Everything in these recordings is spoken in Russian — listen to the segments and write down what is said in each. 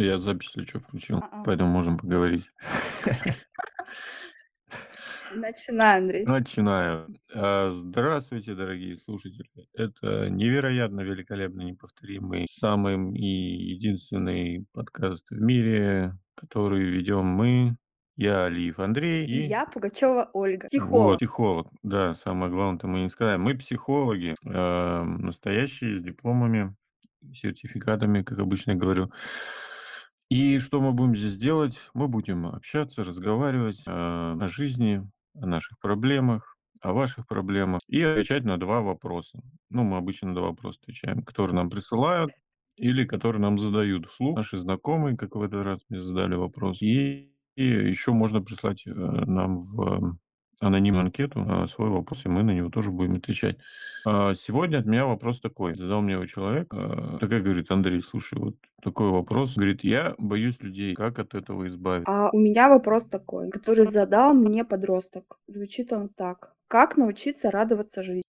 Я запись, если чё, включил, А, а. поэтому можем поговорить. Начинай, Андрей. Начинаю. А, здравствуйте, дорогие слушатели. Это невероятно великолепный, неповторимый, самый и единственный подкаст в мире, который ведем мы, я, Алиев Андрей И и я Пугачева Ольга, Вот, психолог. психолог. Да, самое главное-то мы не сказали. Мы психологи, а, настоящие, с дипломами, сертификатами, как обычно я говорю. И что мы будем здесь делать? Мы будем общаться, разговаривать, а, о жизни, о наших проблемах, о ваших проблемах и отвечать на 2 вопроса. Ну, мы обычно на 2 вопроса отвечаем, которые нам присылают или которые нам задают вслух наши знакомые, как в этот раз мне задали вопрос. И еще можно прислать, э, нам в анонимную анкету, а, свой вопрос, и мы на него тоже будем отвечать. А, сегодня от меня вопрос такой. Задал мне его человек, а, такая говорит: "Андрей, слушай, вот такой вопрос". Говорит: "Я боюсь людей. Как от этого избавиться?" А у меня вопрос такой, который задал мне подросток. Звучит он так: "Как научиться радоваться жизни?"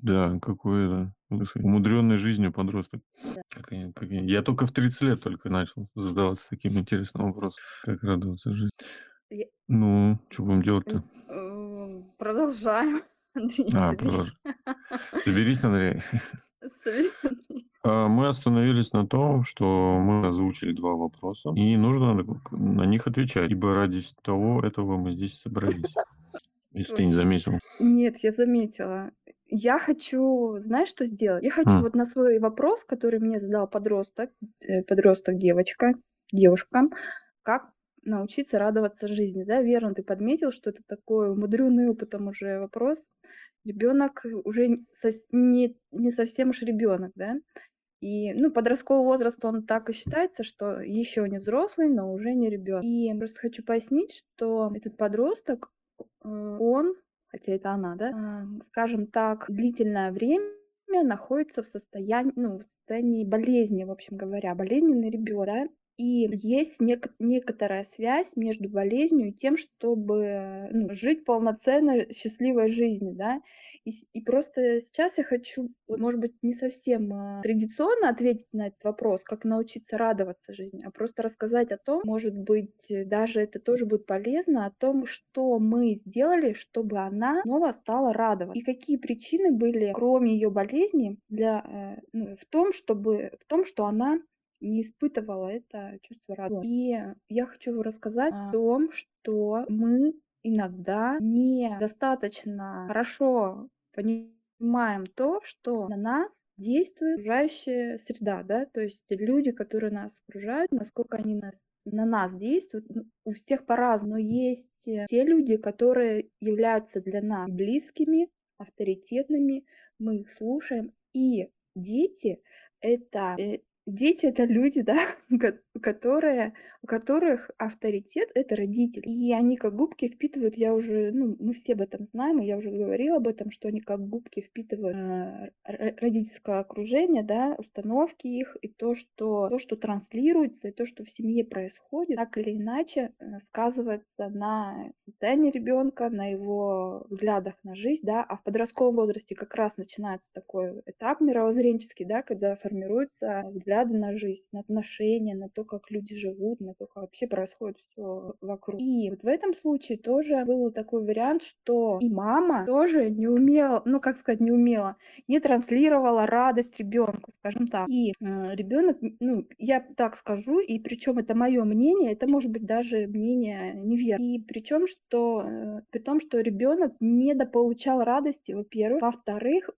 Да, какой это, умудренный жизнью подросток. Да. Как они как они я только в 30 лет только начал задаваться таким интересным вопросом. Как радоваться жизни. Я Ну, чё будем делать-то? М, продолжаем. Андрей, А, соберись. Соберись, Андрей. Соберись, Андрей. А, мы остановились на том, что мы озвучили 2 вопроса, и нужно на на них отвечать, ибо ради с того этого мы здесь собрались. Если ты не Точно. заметила. Нет, я заметила. Я хочу, знаешь, что сделать? Я хочу М. вот на свой вопрос, который мне задал подросток, э, подросток-девочка, девушка, как научиться радоваться жизни. Да, верно ты подметил, что это такой умудренный опытом уже вопрос. Ребенок уже не не совсем уж ребенок, да. И, ну, подростковый возраст, он так и считается, что еще не взрослый, но уже не ребенок. И просто хочу пояснить, что этот подросток, э, он, хотя это она, да, а, скажем так, длительное время находится в состоянии, ну, в состоянии болезни, в общем говоря, болезненный ребенок, да. И есть нек некоторая связь между болезнью и тем, чтобы, ну, жить полноценной счастливой жизнью, да. И и просто сейчас я хочу, вот, может быть, не совсем, а, традиционно ответить на этот вопрос, как научиться радоваться жизни, а просто рассказать о том, может быть, даже это тоже будет полезно, о том, что мы сделали, чтобы она снова стала радоваться. И какие причины были, кроме ее болезни, для, э, ну, в том, чтобы в том, что она не испытывала это чувство радости. И я хочу рассказать о том, что мы иногда недостаточно хорошо понимаем то, что на нас действует окружающая среда, да. То есть люди, которые нас окружают, насколько они нас на нас действуют, ну, у всех по-разному. Но есть, э, те люди, которые являются для нас близкими, авторитетными, мы их слушаем. И дети- это, э, дети- это люди, да, ко которые у которых авторитет- это родители. И они как губки впитывают, я уже, ну, мы все об этом знаем, и я уже говорила об этом, что они как губки впитывают, ро родительское окружение, да, установки их, и то, что то, что транслируется, и то, что в семье происходит, так или иначе, э, сказывается на состоянии ребенка, на его взглядах на жизнь, да. А в подростковом возрасте как раз начинается такой этап мировоззренческий, да, когда формируются взгляды на жизнь, на отношения, на то, как люди живут, на то, как вообще происходит всё вокруг. И вот в этом случае тоже был такой вариант, что и мама тоже не умела, ну, как сказать, не умела, не транслировала радость ребенку, скажем так. И, э, ребенок, ну, я так скажу, и причем это мое мнение, это может быть даже мнение неверное. И причем, что, э, при том, что ребенок недополучал радости, во-первых. Во-вторых,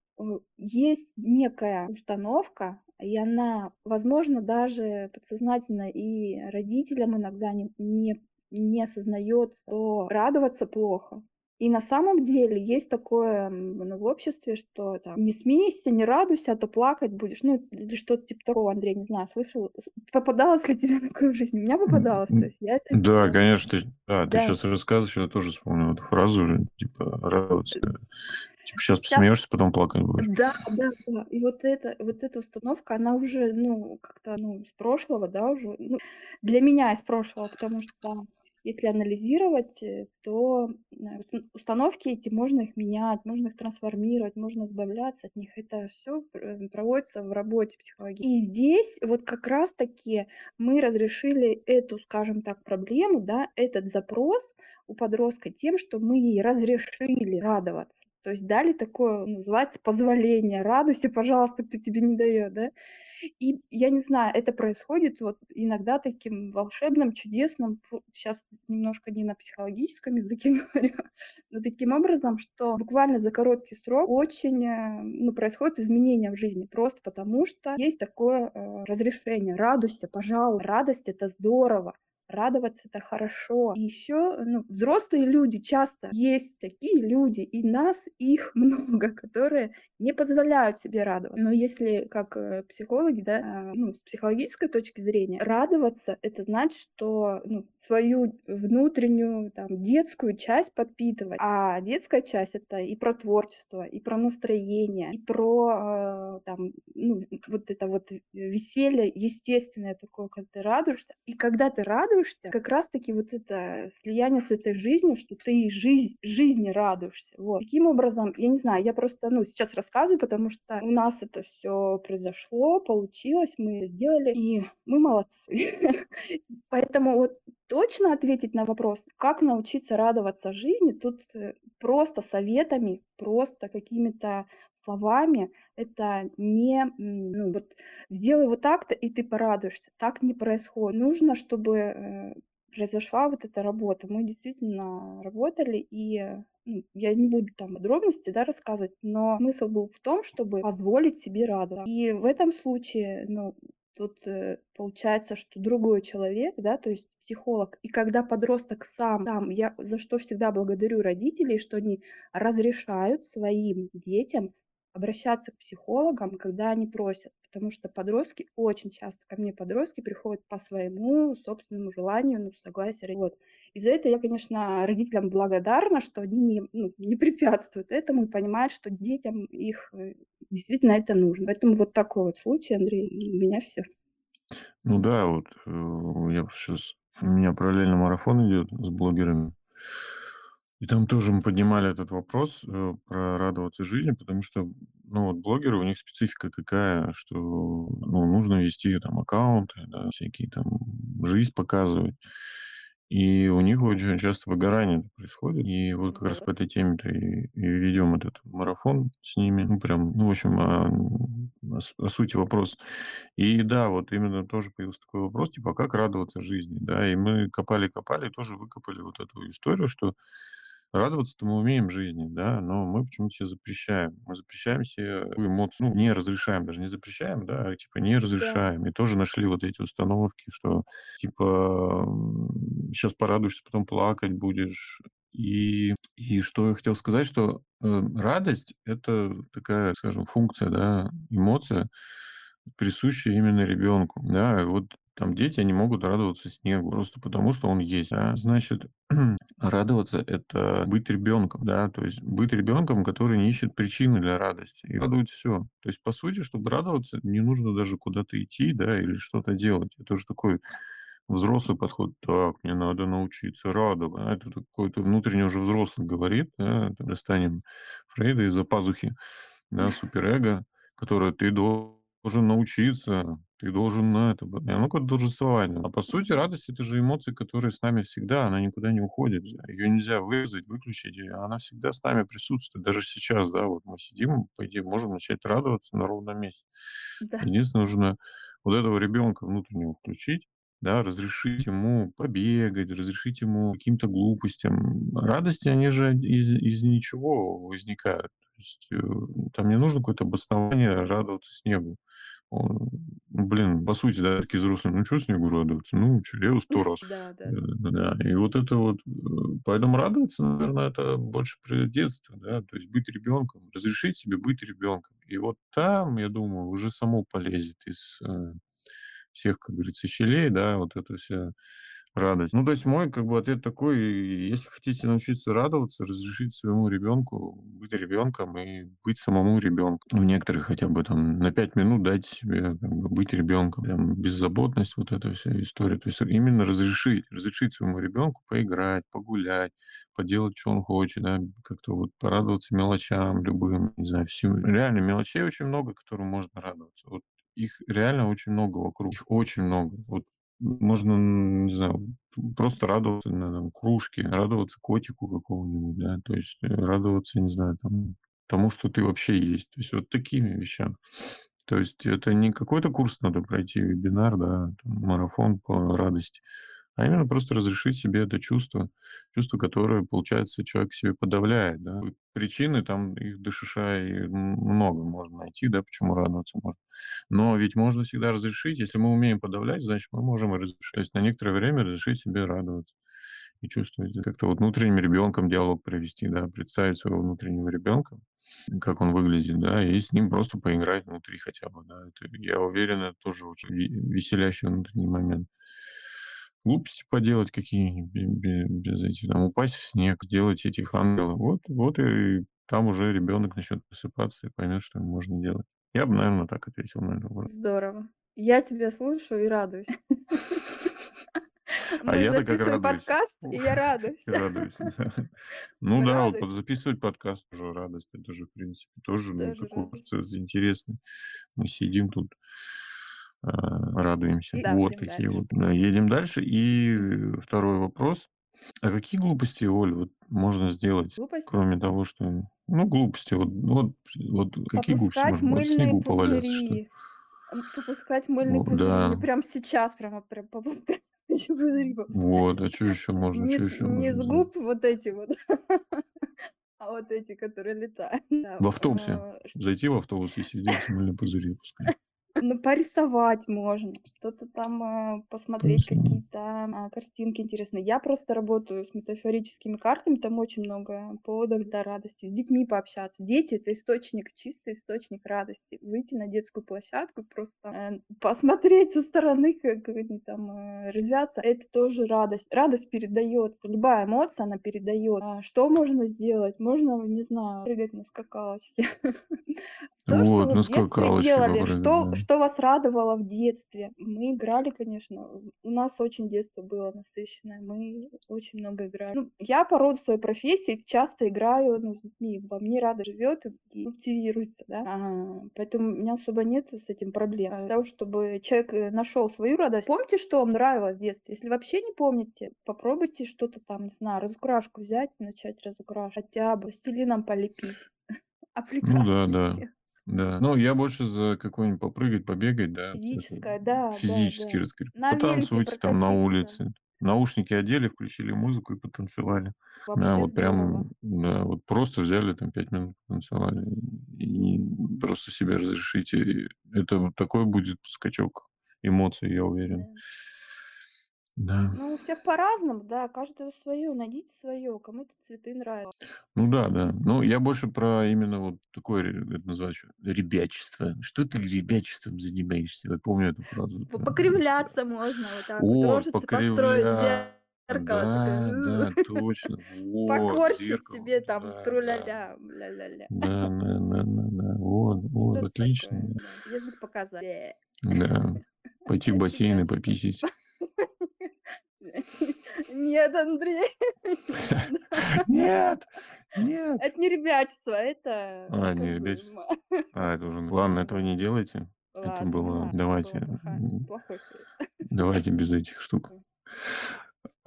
есть некая установка, и она, возможно, даже подсознательно и родителям иногда не не не осознаётся, что радоваться плохо. И на самом деле есть такое, ну, в обществе, что там: "Не смейся, не радуйся, а то плакать будешь". Ну, или что-то типа такого. Андрей, не знаю, слышал, попадалось ли тебе такое в жизни? У меня попадалось, то есть я это да, конечно, ты да, ты Да. щас рассказываешь, я тоже вспомнил эту фразу типа радоваться. Э Типа Щас посмеешься, потом плакать будешь. Да, да, да. И вот эта вот эта установка, она уже, ну, как-то, ну, из прошлого, да, уже, ну, для меня из прошлого, потому что если анализировать, э, то, э, установки эти, можно их менять, можно их трансформировать, можно избавляться от них. Это всё пр проводится в работе психологи И здесь вот как раз таки мы разрешили эту, скажем так, проблему, да, этот запрос у подростка тем, что мы ей разрешили радоваться. То есть дали такое, называется, позволение: "Радуйся, пожалуйста, кто тебе не даёт", да. И я не знаю, это происходит вот иногда таким волшебным, чудесным, щас немножко не на психологическом языке говорю, но таким образом, что буквально за короткий срок очень, э, ну, происходят изменения в жизни. Просто потому, что есть такое, э, разрешение: "Радуйся, пожалуй". Радость- это здорово. Радоваться- это хорошо. И ещё, ну, взрослые люди часто есть такие люди, и нас, их много, которые не позволяют себе радоваться. Но если как, э, психологи, да, а, ну, с психологической точки зрения, радоваться- это значит, что, ну, свою внутреннюю, там, детскую часть подпитывать. А детская часть- это и про творчество, и про настроение, и про, а, там, ну, вот это вот веселье естественное такое, когда ты радуешься. И когда ты радуешься, как раз таки вот это слияние с этой жизнью, что ты жизнь жизни радуешься. Вот. Таким образом, я не знаю, я просто, ну, сейчас рассказываю, потому что у нас это всё произошло, получилось, мы сделали, и мы молодцы. Поэтому вот точно ответить на вопрос, как научиться радоваться жизни, тут, э, просто советами, просто какими-то словами это не, ну, вот: "Сделай вот так-то, и ты порадуешься". Так не происходит. Нужно, чтобы, э, произошла вот эта работа. Мы действительно работали, и, ну, я не буду там подробности, да, рассказывать, но смысл был в том, чтобы позволить себе радоваться. И в этом случае, ну, тут, э, получается, что другой человек, да, то есть психолог. И когда подросток сам сам я за что всегда благодарю родителей, что они разрешают своим детям обращаться к психологам, когда они просят. Потому что подростки очень часто ко мне подростки приходят по своему собственному желанию, ну, согласия ро Вот. И за это я, конечно, родителям благодарна, что они не, ну, не препятствуют этому и понимают, что детям их, э, действительно это нужно. Поэтому вот такой вот случай, Андрей. Меня всё. Ну да, вот, э, я щас у меня параллельно марафон идёт с блогерами. И там тоже мы поднимали этот вопрос, э, про радоваться жизни, потому что, ну, вот блогеры, у них специфика какая, что, ну, нужно вести там аккаунты, да, всякие там, жизнь показывать. И у них очень часто выгорание происходит. И вот как раз по этой теме-то и и ведём этот марафон с ними. Ну, прям, ну, в общем, а, о с о сути вопроса. И да, вот именно тоже появился такой вопрос, типа: "А как радоваться жизни?" Да, и мы копали копали и тоже выкопали вот эту историю, что радоваться-то мы умеем жизни, да, но мы почему-то се запрещаем. Мы запрещаем се любую эмоцию, ну, не разрешаем, даже не запрещаем, да, а типа не Да. разрешаем. И тоже нашли вот эти установки, что типа, щас порадуешься, потом плакать будешь. И и что я хотел сказать, что, э, радость- это такая, скажем, функция, да, эмоция, присущая именно ребёнку. Да, и вот там дети, они могут радоваться снегу просто потому, что он есть, да. Значит, радоваться- это быть ребёнком, да, то есть быть ребёнком, который не ищет причины для радости, и радует всё. То есть, по сути, чтобы радоваться, не нужно даже куда-то идти, да, или что-то делать. Это уже такой взрослый подход: "Так, мне надо научиться радова" А это какой-то внутренний уже взрослый говорит, да. Достанем Фрейда из-за пазухи, да, суперэго, которое: "Ты должен научиться, ты должен на это". И оно как долженствование. А по сути, радость- это же эмоция, которая с нами всегда, она никуда не уходит. Её нельзя вырезать, выключить, и она всегда с нами присутствует. Даже сейчас, да, вот мы сидим, по идее, можем начать радоваться на ровном месте. Да. Единственное, нужно вот этого ребёнка внутреннего включить, да, разрешить ему побегать, разрешить ему каким-то глупостям. Радости, они же из из ничего возникают. То есть, э, там не нужно какое-то обоснование радоваться снегу. Блин, по сути, да, такие взрослые: "Ну, чё снегу радоваться? Ну, чё, я его 100 раз". Да, да. Э, да, и вот это вот, э, поэтому радоваться, наверно, это больше про детство, да, то есть быть ребёнком, разрешить себе быть ребёнком. И вот там, я думаю, уже само полезет из, э, всех, как говорится, щелей, да, вот эта вся радость. Ну, то есть мой как бы ответ такой: если хотите научиться радоваться, разрешите своему ребенку быть ребенком и быть самому ребенком. У некоторых хотя бы там на 5 минут дайте себе как бы быть ребенком. Прям беззаботность, вот эта вся история. То есть именно разрешить, разрешить своему ребенку поиграть, погулять, поделать, что он хочет, да, как-то вот порадоваться мелочам любым, не знаю, всем. Реально мелочей очень много, которым можно радоваться. Вот их реально очень много вокруг. Их очень много. Вот можно, не знаю, просто радоваться, там, кружке, радоваться котику какому-нибудь, да, то есть э, радоваться, не знаю, там, тому, что ты вообще есть. То есть вот такими вещами. То есть это не какой-то курс надо пройти, вебинар, да, там, марафон по радости, а именно просто разрешить себе это чувство, чувство, которое, получается, человек себе подавляет, да. Причины там, их до и много можно найти, да, почему радоваться можно. Но ведь можно всегда разрешить. Если мы умеем подавлять, значит, мы можем и разрешить. То есть на некоторое время разрешить себе радоваться и чувствовать. Как-то вот внутренним ребенком диалог провести, да, представить своего внутреннего ребенка, как он выглядит, да, и с ним просто поиграть внутри хотя бы, да. Это, я уверен, это тоже очень веселящий внутренний момент. Глупости поделать какие-нибудь без, без этих, там, упасть в снег, сделать этих ангелов. Вот, вот и там уже ребенок начнет просыпаться и поймет, что ему можно делать. Я бы, наверное, так ответил на этот вопрос. Здорово. Я тебя слушаю и радуюсь. А Мы я-то как радуюсь. подкаст, и я радуюсь. Радуюсь, да. Ну да, вот Радуюсь. записывать подкаст тоже радость. Это же, в принципе, тоже ну, такой радость. процесс интересный. Мы сидим тут, радуемся. Да, Вот такие дальше. вот. Да, едем дальше. И второй вопрос. А какие глупости, Оль, вот можно сделать, Глупость. кроме того, что... Ну, глупости. Вот, вот, вот какие глупости можно? Вот в мыльные снегу поваляться, что ли? пузыри. Попускать мыльные О, пузыри. Мне да. прям сейчас прямо прям попускать пузыри попускать. Вот, а что еще можно? Не Что еще не можно с сделать? губ вот эти вот, а вот эти, которые летают. Да, В автобусе. а, Зайти в автобус и сидеть, мыльные пузыри пускать. Ну, порисовать можно, что-то там а, посмотреть, какие-то а, картинки интересные. Я просто работаю с метафорическими картами, там очень много поводов для радости. С детьми пообщаться. Дети это источник, чистый источник радости. Выйти на детскую площадку, просто э, посмотреть со стороны, как они там э, резвятся. Это тоже радость. Радость передается. Любая эмоция, она передает. А что можно сделать? Можно, не знаю, прыгать на скакалочке. То, Вот, на делали, попрыгать, что. Что вас радовало в детстве? Мы играли, конечно. У нас очень детство было насыщенное. Мы очень много играли. Ну, я по роду своей профессии часто играю ну, с детьми. Во мне радость живет и культивируется, да. А, поэтому у меня особо нет с этим проблем. Для того, чтобы человек нашел свою радость. Помните, что вам нравилось в детстве? Если вообще не помните, попробуйте что-то там, не знаю, разукрашку взять и начать разукрашивать. Хотя бы пластилином полепить. Ну да, да. Да. Ну, я больше за какой-нибудь попрыгать, побегать, да. Физическое, да, да, физически да. На велике Потанцуйте там на улице. Наушники одели, включили музыку и потанцевали. Да, Вообще вот здорово. прям, да, вот просто взяли там пять минут потанцевали и просто себе разрешите. Это вот такой будет скачок эмоций, я уверен. Да. Да. Ну, у всех по-разному, да, каждого свое. Найдите свое. Кому-то цветы нравятся. Ну да, да. Ну, я больше про именно вот такое, это называю еще ребячество. Что ты ребячеством занимаешься? Я помню эту фразу. По- да, Покривляться можно вот так. О, Рожицы построить зеркало. Да, такое, да, точно. Вот, Покорчить зеркало. себе там Да, труля-ля, ля-ля-ля. Да, да, да, да, да. Вот, вот, отлично. такое. Язык показать. Да. Пойти в бассейн и пописить. Нет, Андрей. Нет, нет. Это не ребячество, это А, не ребячество. А, это уже... Ладно, этого не делайте. Это было... Давайте... плохой совет. Давайте без этих штук.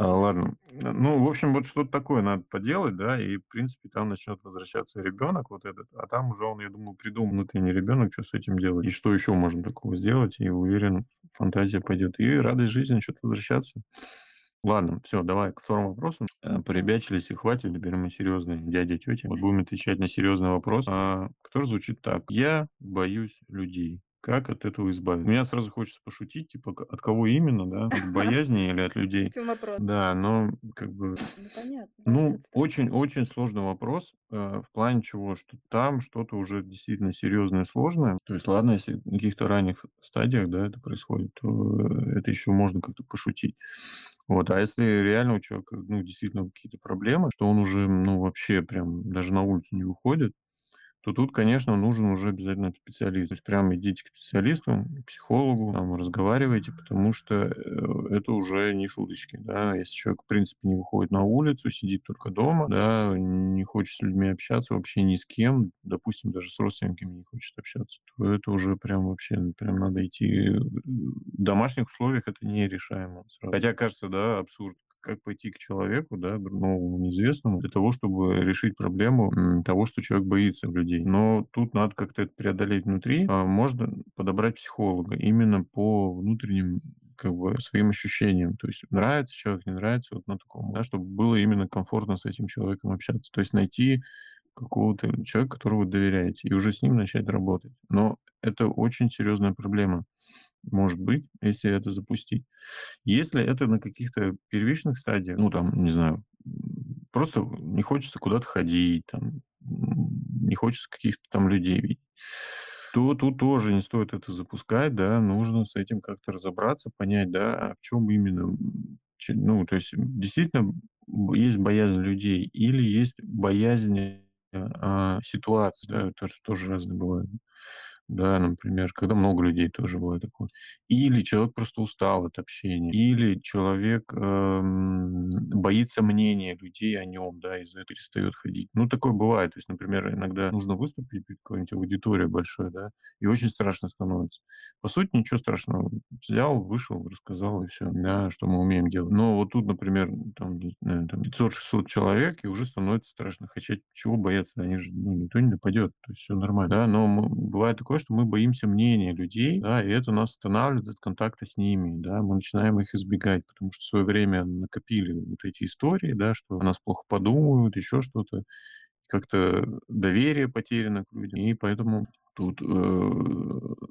А, ладно. Ну, в общем, вот что-то такое надо поделать, да, и, в принципе, там начнет возвращаться ребенок вот этот, а там уже он, я думаю, придумал внутренний ребенок, что с этим делать, и что еще можно такого сделать, и уверен, фантазия пойдет, и радость жизни начнет возвращаться. Ладно, все, давай к второму вопросу. Э, Поребячились и хватит, теперь мы серьезные дядя, тетя. Вот будем отвечать на серьезный вопрос, а, который звучит так. Я боюсь людей. Как от этого избавиться? Меня сразу хочется пошутить, типа, от кого именно, да? От боязни или от людей? В чем вопрос? Да, но как бы, Ну, понятно. ну, очень-очень сложный вопрос э, в плане чего, что там что-то уже действительно серьезное и сложное. То есть, ладно, если на каких-то ранних стадиях, да, это происходит, то э, это еще можно как-то пошутить. Вот, а если реально у человека, ну, действительно какие-то проблемы, что он уже, ну, вообще прям даже на улицу не выходит, то тут, конечно, нужен уже обязательно специалист. То есть прям идите к специалисту, к психологу, там, разговаривайте, потому что э, это уже не шуточки, да. Если человек, в принципе, не выходит на улицу, сидит только дома, да, не хочет с людьми общаться вообще ни с кем, допустим, даже с родственниками не хочет общаться, то это уже прям вообще, прям надо идти. э, В домашних условиях это нерешаемо сразу. Хотя, кажется, да, абсурд как пойти к человеку, да, новому, неизвестному, для того, чтобы решить проблему того, что человек боится людей. Но тут надо как-то это преодолеть внутри. А Можно подобрать психолога именно по внутренним как бы своим ощущениям. То есть нравится человек, не нравится, вот на таком, да, чтобы было именно комфортно с этим человеком общаться. То есть найти какого-то человека, которого вы доверяете, и уже с ним начать работать. Но это очень серьезная проблема, может быть, если это запустить. Если это на каких-то первичных стадиях, ну, там, не знаю, просто не хочется куда-то ходить, там, не хочется каких-то там людей видеть, то тут тоже не стоит это запускать, да, нужно с этим как-то разобраться, понять, да, а в чем именно, ну, то есть действительно есть боязнь людей или есть боязнь э, а, ситуации, да, это тоже разные бывают. Да, например, когда много людей, тоже бывает такое. Или человек просто устал от общения, или человек, эм, боится мнения людей о нем, да, из-за этого перестает ходить. Ну, такое бывает. То есть, например, иногда нужно выступить перед какой-нибудь аудиторией большой, да, и очень страшно становится. По сути, ничего страшного. Взял, вышел, рассказал, и все, да, что мы умеем делать. Но вот тут, например, там, там 500-600 человек, и уже становится страшно. Хотя чего бояться? Они же, ну, никто не нападет, то есть все нормально, да. Но бывает такое, что мы боимся мнения людей, да, и это нас останавливает от контакта с ними, да. Мы начинаем их избегать, потому что в свое время накопили вот эти истории, да, что о нас плохо подумают, еще что-то как-то доверие потеряно к людям. И поэтому тут э,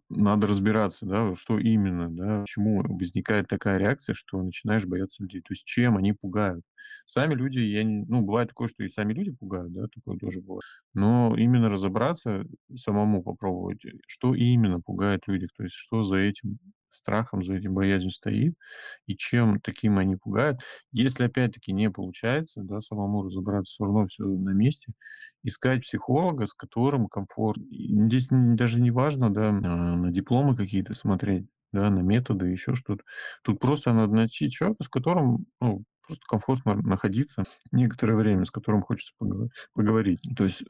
надо разбираться, да, что именно, да, почему возникает такая реакция, что начинаешь бояться людей. То есть чем они пугают. Сами люди, я не, ну, бывает такое, что и сами люди пугают, да, такое тоже бывает. Но именно разобраться, самому попробовать, э, что именно пугает людях, то есть что за этим страхом, за этим боязнью стоит, и чем таким они пугают. Если опять-таки не получается, да, самому разобраться, все равно все на месте, искать психолога, с которым комфортно. И здесь даже не важно, да, а, на дипломы какие-то смотреть, да, на методы, еще что-то. Тут просто надо найти человека, с которым, ну, просто комфортно находиться некоторое время, с которым хочется пого поговорить. То есть, э,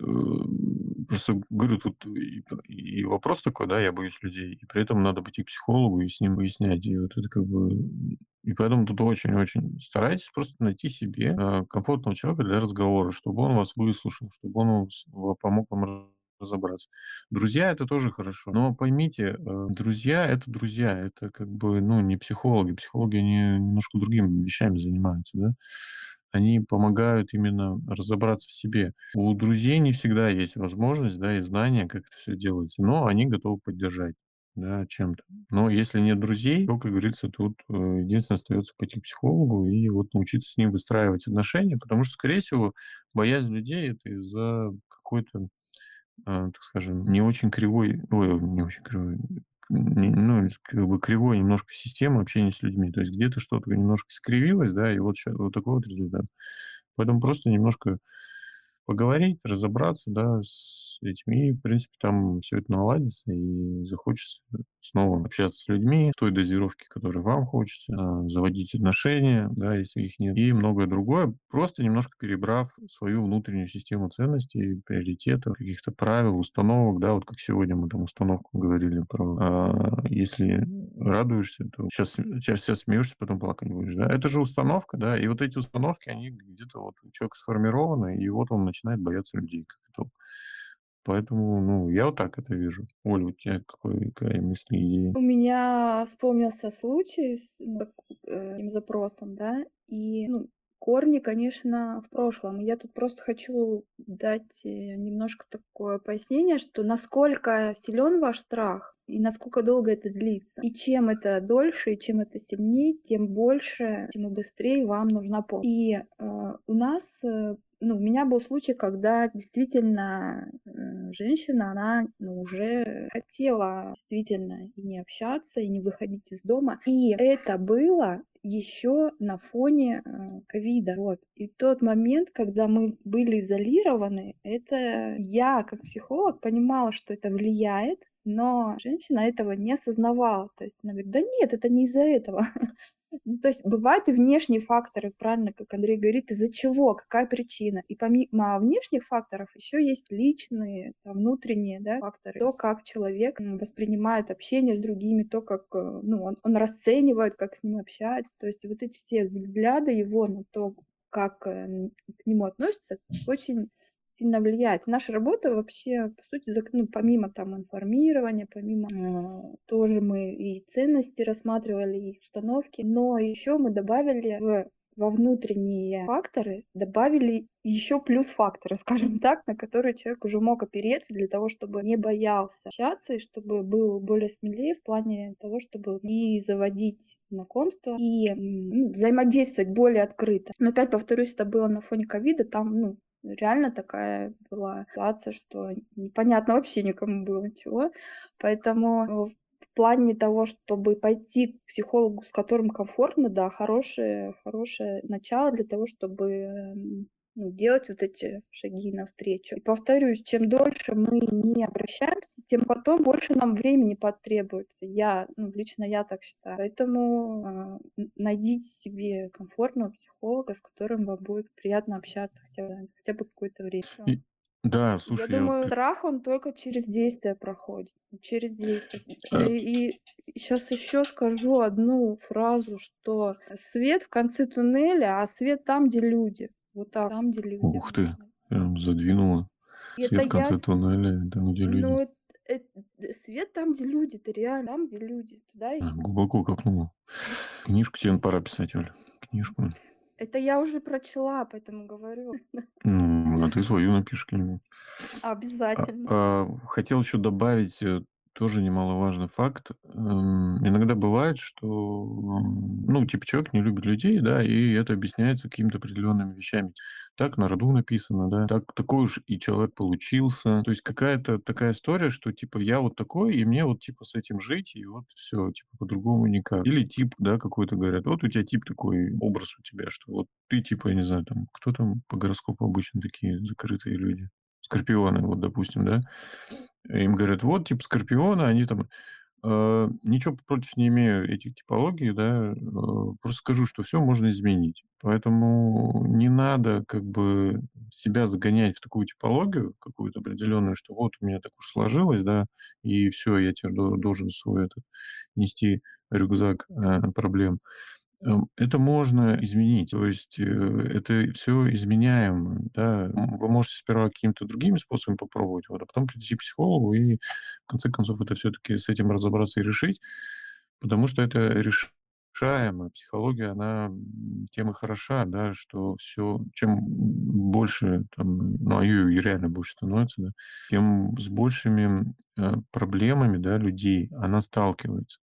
просто говорю, тут и вопрос такой, да, я боюсь людей, и при этом надо пойти к психологу и с ним выяснять. И вот это как бы и поэтому тут очень-очень старайтесь просто найти себе, э, комфортного человека для разговора, чтобы он вас выслушал, чтобы он вас ва помог вам разобраться. Друзья- это тоже хорошо, но поймите, э, друзья- это друзья, это как бы, ну, не психологи. Психологи, они немножко другими вещами занимаются, да. Они помогают именно разобраться в себе. У друзей не всегда есть возможность, да, и знания, как это все делается, но они готовы поддержать, да, чем-то. Но если нет друзей, то, как говорится, тут, э, единственное остается пойти к психологу и вот научиться с ним выстраивать отношения, потому что, скорее всего, боязнь людей- это из-за какой-то, так скажем, не очень кривой, ой, не очень кривой, ну, как бы кривой немножко системы общения с людьми. То есть где-то что-то немножко искривилось, да, и вот ща вот такой вот результат. Поэтому просто немножко поговорить, разобраться, да, с этим, и, в принципе, там все это наладится, и захочется снова общаться с людьми в той дозировке, которой вам хочется, а, заводить отношения, да, если их нет, и многое другое, просто немножко перебрав свою внутреннюю систему ценностей, приоритетов, каких-то правил, установок, да, вот как сегодня мы там установку говорили про, а, если радуешься, то сейчас, сейчас, сейчас смеешься, потом плакать будешь, да, это же установка, да, и вот эти установки, они где-то вот у человека сформированы, и вот он начинает бояться людей, как итог. Поэтому, ну, я вот так это вижу. Оля, у тебя какой, какая мысли, идея? У меня вспомнился случай с, ну, э, этим запросом, да, и, ну, корни, конечно, в прошлом. Я тут просто хочу дать э, немножко такое пояснение, что насколько силен ваш страх и насколько долго это длится. И чем это дольше, и чем это сильнее, тем больше, тем быстрее вам нужна помощь. И э, у нас э, ну, у меня был случай, когда действительно, э, женщина, она, ну, уже хотела действительно и не общаться, и не выходить из дома. И это было еще на фоне, э, ковида. Вот. И тот момент, когда мы были изолированы, это я, как психолог, понимала, что это влияет, но женщина этого не осознавала. То есть она говорит: "Да нет, это не из-за этого". Ну, то есть бывают и внешние факторы, правильно, как Андрей говорит, из-за чего, какая причина. И помимо внешних факторов еще есть личные, там, внутренние, да, факторы. То, как человек воспринимает общение с другими, то, как, э, ну, он, он расценивает, как с ним общается. То есть вот эти все взгляды его на то, как э, к нему относятся, очень сильно влияет. Наша работа вообще, по сути, ну, помимо там информирования, помимо э, тоже мы и ценности рассматривали, и установки, но еще мы добавили в во внутренние факторы добавили еще плюс факторы, скажем так, на которые человек уже мог опереться для того, чтобы не боялся общаться и чтобы был более смелее в плане того, чтобы и заводить знакомства, и ну, взаимодействовать более открыто. Но опять повторюсь, это было на фоне ковида, там ну, реально такая была ситуация, что непонятно вообще никому было чего. Поэтому в плане того, чтобы пойти к психологу, с которым комфортно, да, хорошее хорошее начало для того, чтобы, ну, делать вот эти шаги навстречу. И повторюсь, чем дольше мы не обращаемся, тем потом больше нам времени потребуется. Я, ну, лично я так считаю. Поэтому, э, найдите себе комфортного психолога, с которым вам будет приятно общаться хотя бы хотя бы какое-то время. И да, Я слушай, я вот думаю, страх, он только через действие проходит, через действие. э, И и щас еще скажу одну фразу, что свет в конце туннеля, а свет там, где люди. Вот так, там, где люди. ух ты, прям задвинула. И Свет это в конце я туннеля, там, где люди. ну, эт эт д свет там, где люди, это реально там, где люди. Туда и А, глубоко копнула. Книжку тебе пора писать, Оль. Книжку. Это я уже прочла, поэтому говорю. Ну, а ты свою напишешь где-нибудь. А, Обязательно. а, хотел еще добавить, э, тоже немаловажный факт. Эм, иногда бывает, что, ну, типа, человек не любит людей, да, и это объясняется какими-то определенными вещами. Так на роду написано, да, так такой уж и человек получился. То есть какая-то такая история, что, типа, я вот такой, и мне вот, типа, с этим жить, и вот все, типа, по-другому никак. Или тип, да, какой-то говорят: "Вот у тебя тип такой, образ у тебя, что вот ты, типа, я не знаю, там, кто там по гороскопу обычно такие закрытые люди? Скорпионы, вот, допустим, да. Им говорят: "Вот тип скорпиона". Они там э, ничего против не имею этих типологий, да, э, просто скажу, что все можно изменить. Поэтому не надо как бы себя загонять в такую типологию какую-то определенную, что вот у меня так уж сложилось, да, и все, я теперь до должен свой этот нести рюкзак, э, проблем. Эм, это можно изменить. То есть, э, это все изменяемо, да. Вы можете сперва какими-то другими способами попробовать, вот, а потом прийти к психологу и, в конце концов, это все таки с этим разобраться и решить, потому что это решаемо. Психология, она, тем и хороша, да, что все, чем больше там, ну, а ее реально больше становится, да, тем с большими, э, проблемами, да, людей она сталкивается.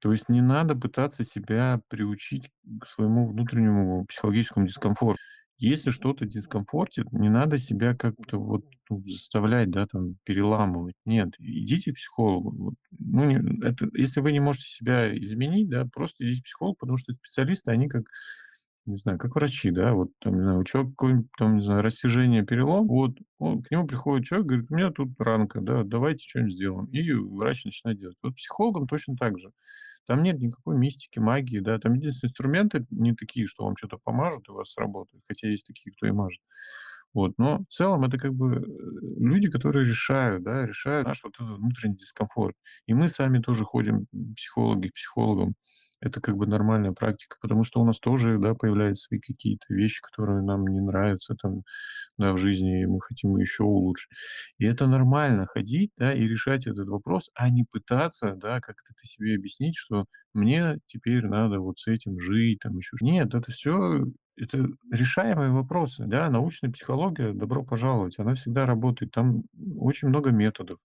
То есть не надо пытаться себя приучить к своему внутреннему психологическому дискомфорту. Если что-то дискомфортит, не надо себя как-то вот, ну, заставлять, да, там, переламывать. Нет, идите к психологу. Вот. Ну, не, это, если вы не можете себя изменить, да, просто идите к психологу, потому что специалисты, они как, не знаю, как врачи, да, вот там, не знаю, у человека какое-нибудь там, не знаю, растяжение, перелом, вот, он, к нему приходит человек, говорит, у меня тут ранка, да, давайте что-нибудь сделаем. И врач начинает делать. Вот психологом точно так же. Там нет никакой мистики, магии, да. Там единственные инструменты не такие, что вам что-то помажут и у вас сработает, хотя есть такие, кто и мажет. Вот, но в целом это как бы э, люди, которые решают, да, решают наш вот этот внутренний дискомфорт. И мы сами тоже ходим, психологи, к психологам. Это как бы нормальная практика, потому что у нас тоже, да, появляются свои какие-то вещи, которые нам не нравятся там, да, в жизни, и мы хотим еще улучшить. И это нормально ходить, да, и решать этот вопрос, а не пытаться, да, как-то ты себе объяснить, что мне теперь надо вот с этим жить, там еще. Нет, это все, это решаемые вопросы, да, научная психология, добро пожаловать, она всегда работает, там очень много методов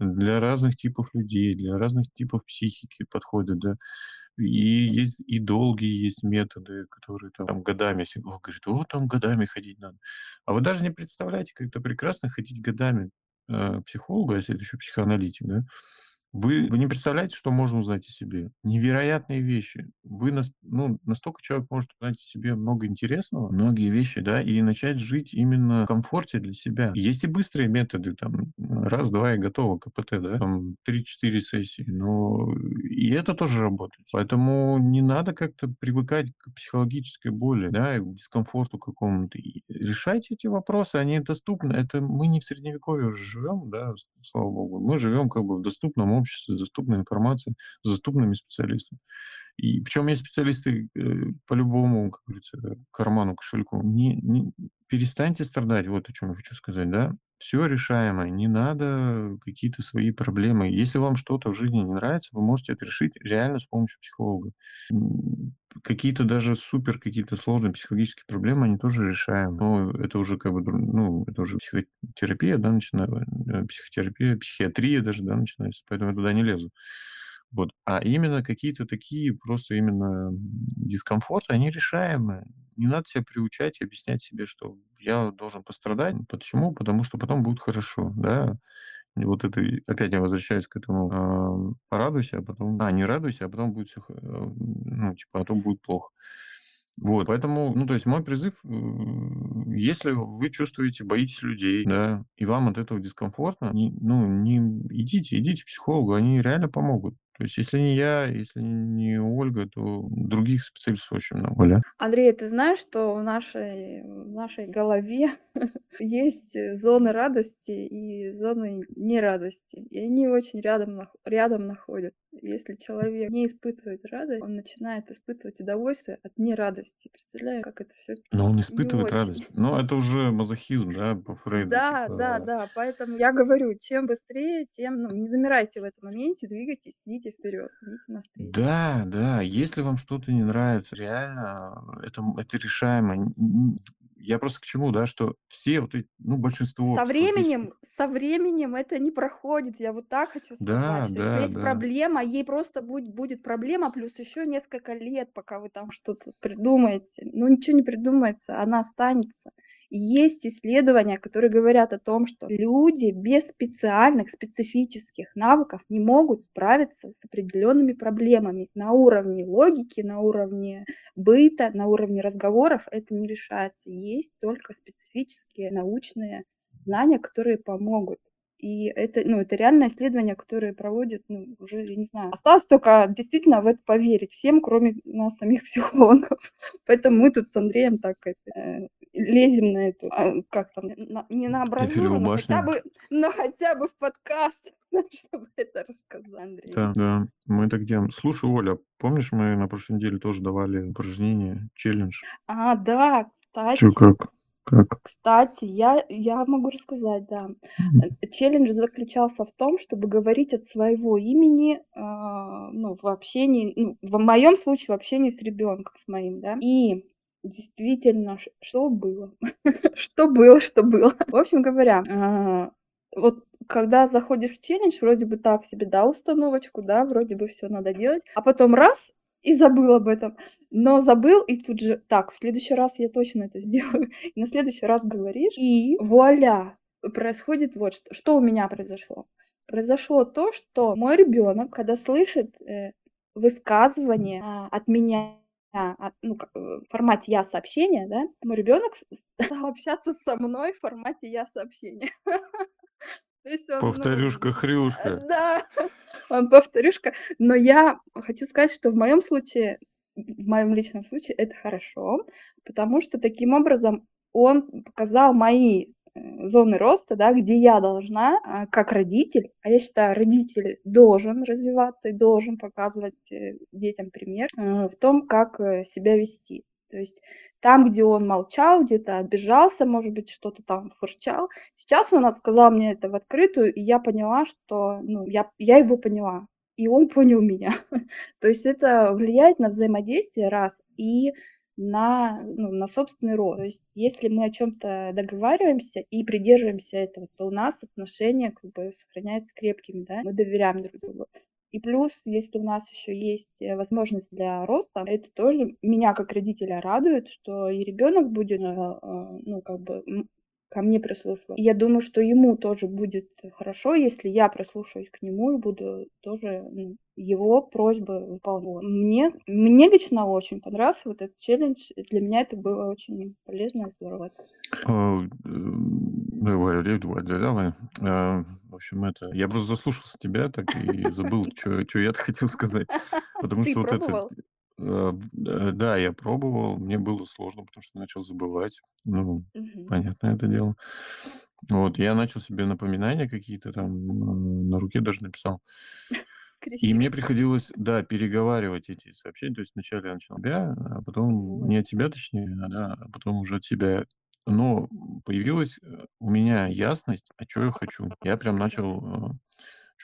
для разных типов людей, для разных типов психики подходят, да. И есть и долгие есть методы, которые там годами о, говорит: "Вот там годами ходить надо". А вы даже не представляете, как это прекрасно ходить годами, э, к психологу, если это еще психоаналитик, да. Вы вы не представляете, что можно узнать о себе. Невероятные вещи. Вы нас ну, настолько человек может узнать о себе много интересного, многие вещи, да, и начать жить именно в комфорте для себя. Есть и быстрые методы, там, раз, два и готово, КПТ, да, там три-четыре сессии, но и это тоже работает. Поэтому не надо как-то привыкать к психологической боли, да, и к дискомфорту какому-то. И решайте эти вопросы, они доступны. Это мы не в Средневековье уже живем, да, слава богу. Мы живем как бы в доступном обществе, с доступной информацией, с доступными специалистами. И причем есть специалисты, э, по любому, как говорится, карману, кошельку. Не не перестаньте страдать, вот о чем я хочу сказать, да. Все решаемо, не надо какие-то свои проблемы. Если вам что-то в жизни не нравится, вы можете это решить реально с помощью психолога. Какие-то даже супер какие-то сложные психологические проблемы, они тоже решаемы. Но это уже как бы, ну, это уже психотерапия, да, начина э, психотерапия, психиатрия даже, да, начинается, поэтому я туда не лезу. Вот. А именно какие-то такие просто именно дискомфорты, они решаемые. Не надо себя приучать и объяснять себе, что я должен пострадать. Почему? Потому что потом будет хорошо, да. И вот это, опять я возвращаюсь к этому, ам, порадуйся, а потом, а, не радуйся, а потом будет все, ну, типа, а то будет плохо. Вот, поэтому, ну, то есть мой призыв, э, если вы чувствуете, боитесь людей, да, и вам от этого дискомфортно, не, ну, не идите, идите к психологу, они реально помогут. То есть, если не я, если не Ольга, то других специалистов очень много, да. Андрей, ты знаешь, что в нашей, в нашей голове есть э, зоны радости и зоны нерадости. И они очень рядом, рядом находятся. Если человек не испытывает радость, он начинает испытывать удовольствие от нерадости. Представляю, как это все Но он испытывает радость. Но это уже мазохизм, да, по Фрейду, Да, да, типа. да. Поэтому я говорю, чем быстрее, тем, ну, не замирайте в этом моменте, двигайтесь, идите вперед, идите навстречу. Да, да, если вам что-то не нравится, реально, это, м- это решаемо. Я просто к чему, да, что все вот эти, ну, большинство Со временем со временем это не проходит. Я вот так хочу сказать, да, что если да, есть да, проблема, ей просто будь будет проблема плюс еще несколько лет, пока вы там что-то придумаете. Ну, ничего не придумается, она останется. Есть исследования, которые говорят о том, что люди без специальных, специфических навыков не могут справиться с определенными проблемами на уровне логики, на уровне быта, на уровне разговоров это не решается. Есть только специфические научные знания, которые помогут. И это, ну, это реальное исследование, которое проводят, ну, уже, я не знаю. Осталось только действительно в это поверить всем, кроме нас самих психологов. Поэтому мы тут с Андреем так это, э, лезем на эту, а, как там, на- не на абразуру, но хотя бы, но хотя бы в подкаст, чтобы это рассказать, Андрей. Да, да, мы так делаем. Слушай, Оля, помнишь, мы на прошлой неделе тоже давали упражнение, челлендж? А, да, кстати, как? Как? Кстати, я я могу рассказать, да. Э, челлендж заключался в том, чтобы говорить от своего имени, а, ну, в общении, ну, в моем случае, в общении с ребенком, с моим, да. И действительно, что было? Что было, что было. В общем говоря, а, вот когда заходишь в челлендж, вроде бы так себе дал установочку, да, вроде бы все надо делать, а потом раз- и забыл об этом. Но забыл, и тут же: "Так, в следующий раз я точно это сделаю". И на следующий раз говоришь, и вуаля! Происходит вот что. Что у меня произошло? Произошло то, что мой ребенок, когда слышит, э, высказывание, а, от меня, от ну, э, в формате я-сообщения, да, мой ребенок стал общаться со мной в формате есть он, ну, э, Повторюшка-хрюшка. да, он повторюшка. Но я хочу сказать, что в моем случае, в моем личном случае это хорошо, потому что таким образом он показал мои, зоны роста, да, где я должна, а, как родитель, а я считаю, родитель должен развиваться и должен показывать, э, детям пример, э, в том, как, э, себя вести. То есть там, где он молчал, где-то обижался, может быть, что-то там фырчал, Сейчас он сказал мне это в открытую, и я поняла, что, ну, я я его поняла, и он понял меня. То есть это влияет на взаимодействие, раз, и на, ну, на собственный рост. То есть если мы о чем то договариваемся и придерживаемся этого, то у нас отношения как бы сохраняются крепкими, да, мы доверяем друг другу. И плюс, если у нас еще есть, э, возможность для роста, это тоже меня как родителя радует, что и ребенок будет, э, э, ну, как бы, ко мне прислушиваться. Я думаю, что ему тоже будет хорошо, если я прислушаюсь к нему и буду тоже, его просьбы выполнять. Мне мне лично очень понравился вот этот челлендж. Для меня это было очень полезно и здорово. Давай, давай, давай. В общем, это я просто заслушался тебя так и забыл, чё я-то хотел сказать. Потому что вот это? Э, э, да, я пробовал, мне было сложно, потому что начал забывать. Ну, Мгм. понятное это дело. Вот, я начал себе напоминания какие-то там, на руке даже написал. И Крестик. мне приходилось, да, переговаривать эти сообщения. То есть вначале я начинал от а потом Вот. не от тебя, точнее, а, да, а потом уже от себя. Но появилась, э, у меня ясность, а чё я хочу. Я прям начал, э,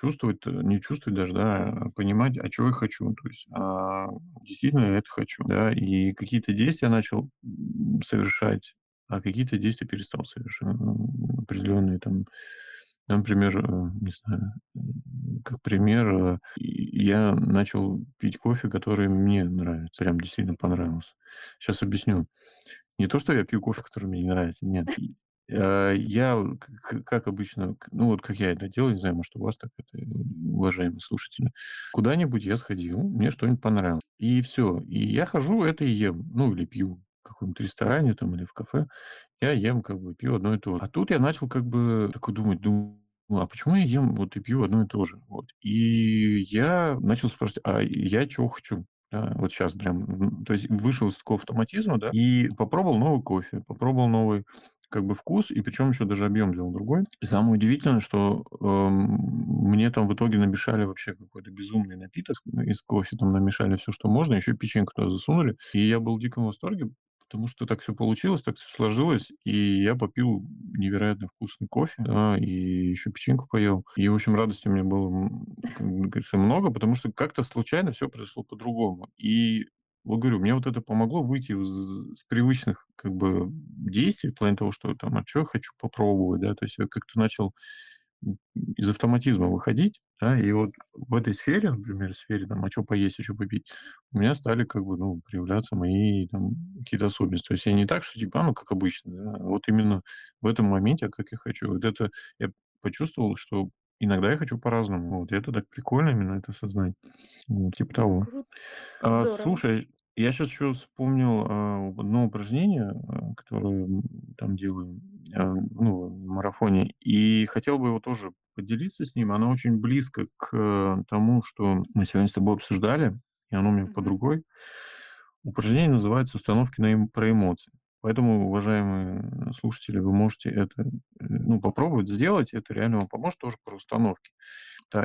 чувствовать, э, не чувствовать даже, да, а понимать, а чё я хочу. То есть, а, действительно я это хочу, да. И какие-то действия начал, совершать, а какие-то действия перестал совершать. М, определенные там, например, э, не знаю, как пример, э, я начал пить кофе, который мне нравится, прям действительно понравился. Щас объясню. Не то, что я пью кофе, который мне не нравится, нет. А, я как обычно, ну, вот как я это делаю, не знаю, может, у вас так это, э, уважаемые слушатели. Куда-нибудь я сходил, мне что-нибудь понравилось, и всё. И я хожу, это и ем. Ну, или пью в каком-то ресторане там или в кафе. Я ем, как бы пью одно и то же. А тут я начал как бы такой думать, думаю: "А почему я ем вот и пью одно и то же?" Вот. И я начал спрашивать: "А я чего хочу?" Да, вот щас прям, то есть вышел из такого автоматизма, да, и попробовал новый кофе, попробовал новый как бы вкус, и причем еще даже объем взял другой. И самое удивительное, что, эм, мне там в итоге намешали вообще какой-то безумный напиток из кофе, там намешали всё, что можно, еще печеньку туда засунули. И я был в диком восторге, потому что так всё получилось, так всё сложилось, и я попил невероятно вкусный кофе, да, и еще печеньку поел. И, в общем, радости у меня было, как говорится, много, потому что как-то случайно всё произошло по-другому. И вот говорю, мне вот это помогло выйти з с привычных как бы действий в плане того, что там: "А чё я хочу попробовать?" Да, то есть я как-то начал, из автоматизма выходить, да. И вот в этой сфере, например, сфере там: "А чё поесть, а чё попить?" У меня стали как бы, ну, проявляться мои там какие-то особенности. То есть я не так, что типа: "А, ну, как обычно", да, а вот именно в этом моменте, а как я хочу. Вот это я почувствовал, что иногда я хочу по-разному. Вот, и это так прикольно именно это осознать. Вот, типа того. А, здорово. слушай, я щас еще вспомнил, а, одно упражнение, а, которое, там делаю, а, ну, в марафоне, и хотел бы его тоже поделиться с ним. Оно очень близко к тому, что мы сегодня с тобой обсуждали, и оно у меня под Мгм. рукой. Упражнение называется "Установки на эм про эмоции". Поэтому, уважаемые слушатели, вы можете это, э, ну, попробовать сделать. Это реально вам поможет тоже про установки.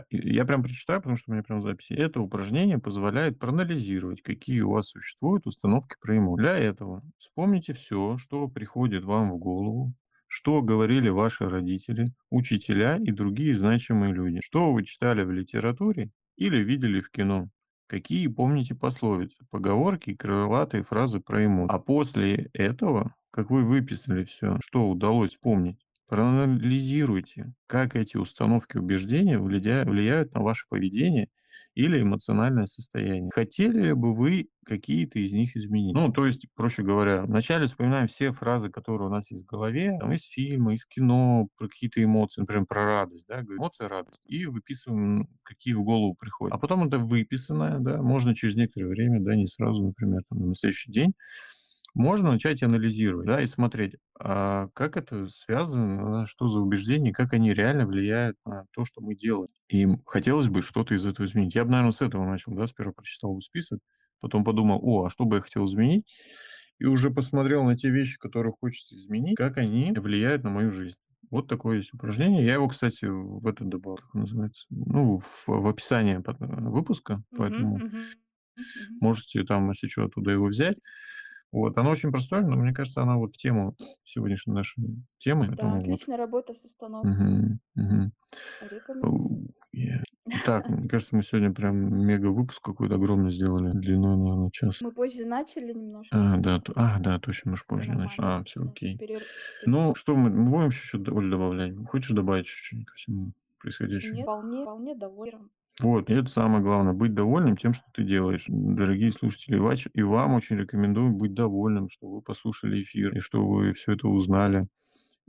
И я прям прочитаю, потому что у меня прям записи. Это упражнение позволяет проанализировать, какие у вас существуют установки про эмо Для этого вспомните всё, что приходит вам в голову, что говорили ваши родители, учителя и другие значимые люди, что вы читали в литературе или видели в кино, какие помните пословицы, поговорки крылатые фразы про эмо А после этого, как вы выписали всё, что удалось вспомнить, проанализируйте, как эти установки, убеждения влияют на ваше поведение или эмоциональное состояние. Хотели ли бы вы какие-то из них изменить? Ну, то есть, проще говоря, вначале вспоминаем все фразы, которые у нас есть в голове, там, из фильма, из кино, про какие-то эмоции, например, про радость, да, "Эмоция- радость". И выписываем, какие в голову приходят. А потом это выписанное, да, можно через некоторое время, да, не сразу, например, там, на следующий день, можно начать анализировать, да, и смотреть, а как это связано, что за убеждения, как они реально влияют на то, что мы делаем. И хотелось бы что-то из этого изменить. Я бы, наверно, с этого начал, да. Сперва прочитал бы список, потом подумал: "О, а что бы я хотел изменить?" И уже посмотрел на те вещи, которые хочется изменить, как они влияют на мою жизнь. Вот такое есть упражнение. Я его, кстати, в этот добавил, как называется, ну, в в описание под выпуска, поэтому мгм, мгм. можете там, если чё, оттуда его взять. Вот. Оно очень простое, но мне кажется, оно вот в тему сегодняшней нашей темы, Да, вот. отличная работа с е Так, мне кажется, мы сегодня прям мега-выпуск какой-то огромный сделали, длиной, наверно, час. Мы позже начали немножко. А, да, т а, да, точно, мы ж Всё позже начали. А, Да, окей. перер Ну, что мы мы будем чуть-чуть, Оль, добавлять? Хочешь добавить чуть-чуть ко всему происходящему? вполне вполне доволен. Вот, и это самое главное- быть довольным тем, что ты делаешь. Дорогие слушатели, вач и вам очень рекомендую быть довольным, что вы послушали эфир и что вы всё это узнали.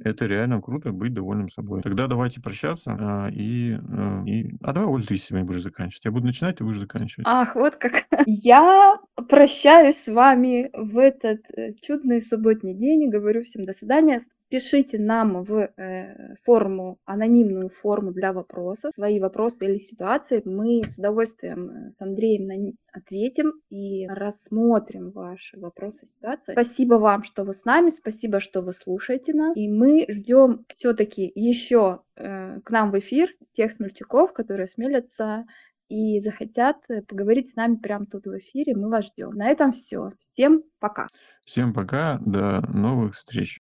Это реально круто- быть довольным собой. Тогда давайте прощаться, а, и, э, и А давай, Оль, ты сегодня будешь заканчивать. Я буду начинать, ты будешь заканчивать. Ах, вот как. Я прощаюсь с вами в этот, э, чудный субботний день и говорю всем до свидания. Пишите нам в, э, форму, анонимную форму для вопросов свои вопросы или ситуации. Мы с удовольствием, э, с Андреем на ответим и рассмотрим ваши вопросы, ситуации. Спасибо вам, что вы с нами, спасибо, что вы слушаете нас. И мы ждем всё-таки еще, э, к нам в эфир тех смельчаков, которые осмелятся и захотят, поговорить с нами прямо тут в эфире. Мы вас ждем. На этом всё. Всем пока! Всем пока, до новых встреч!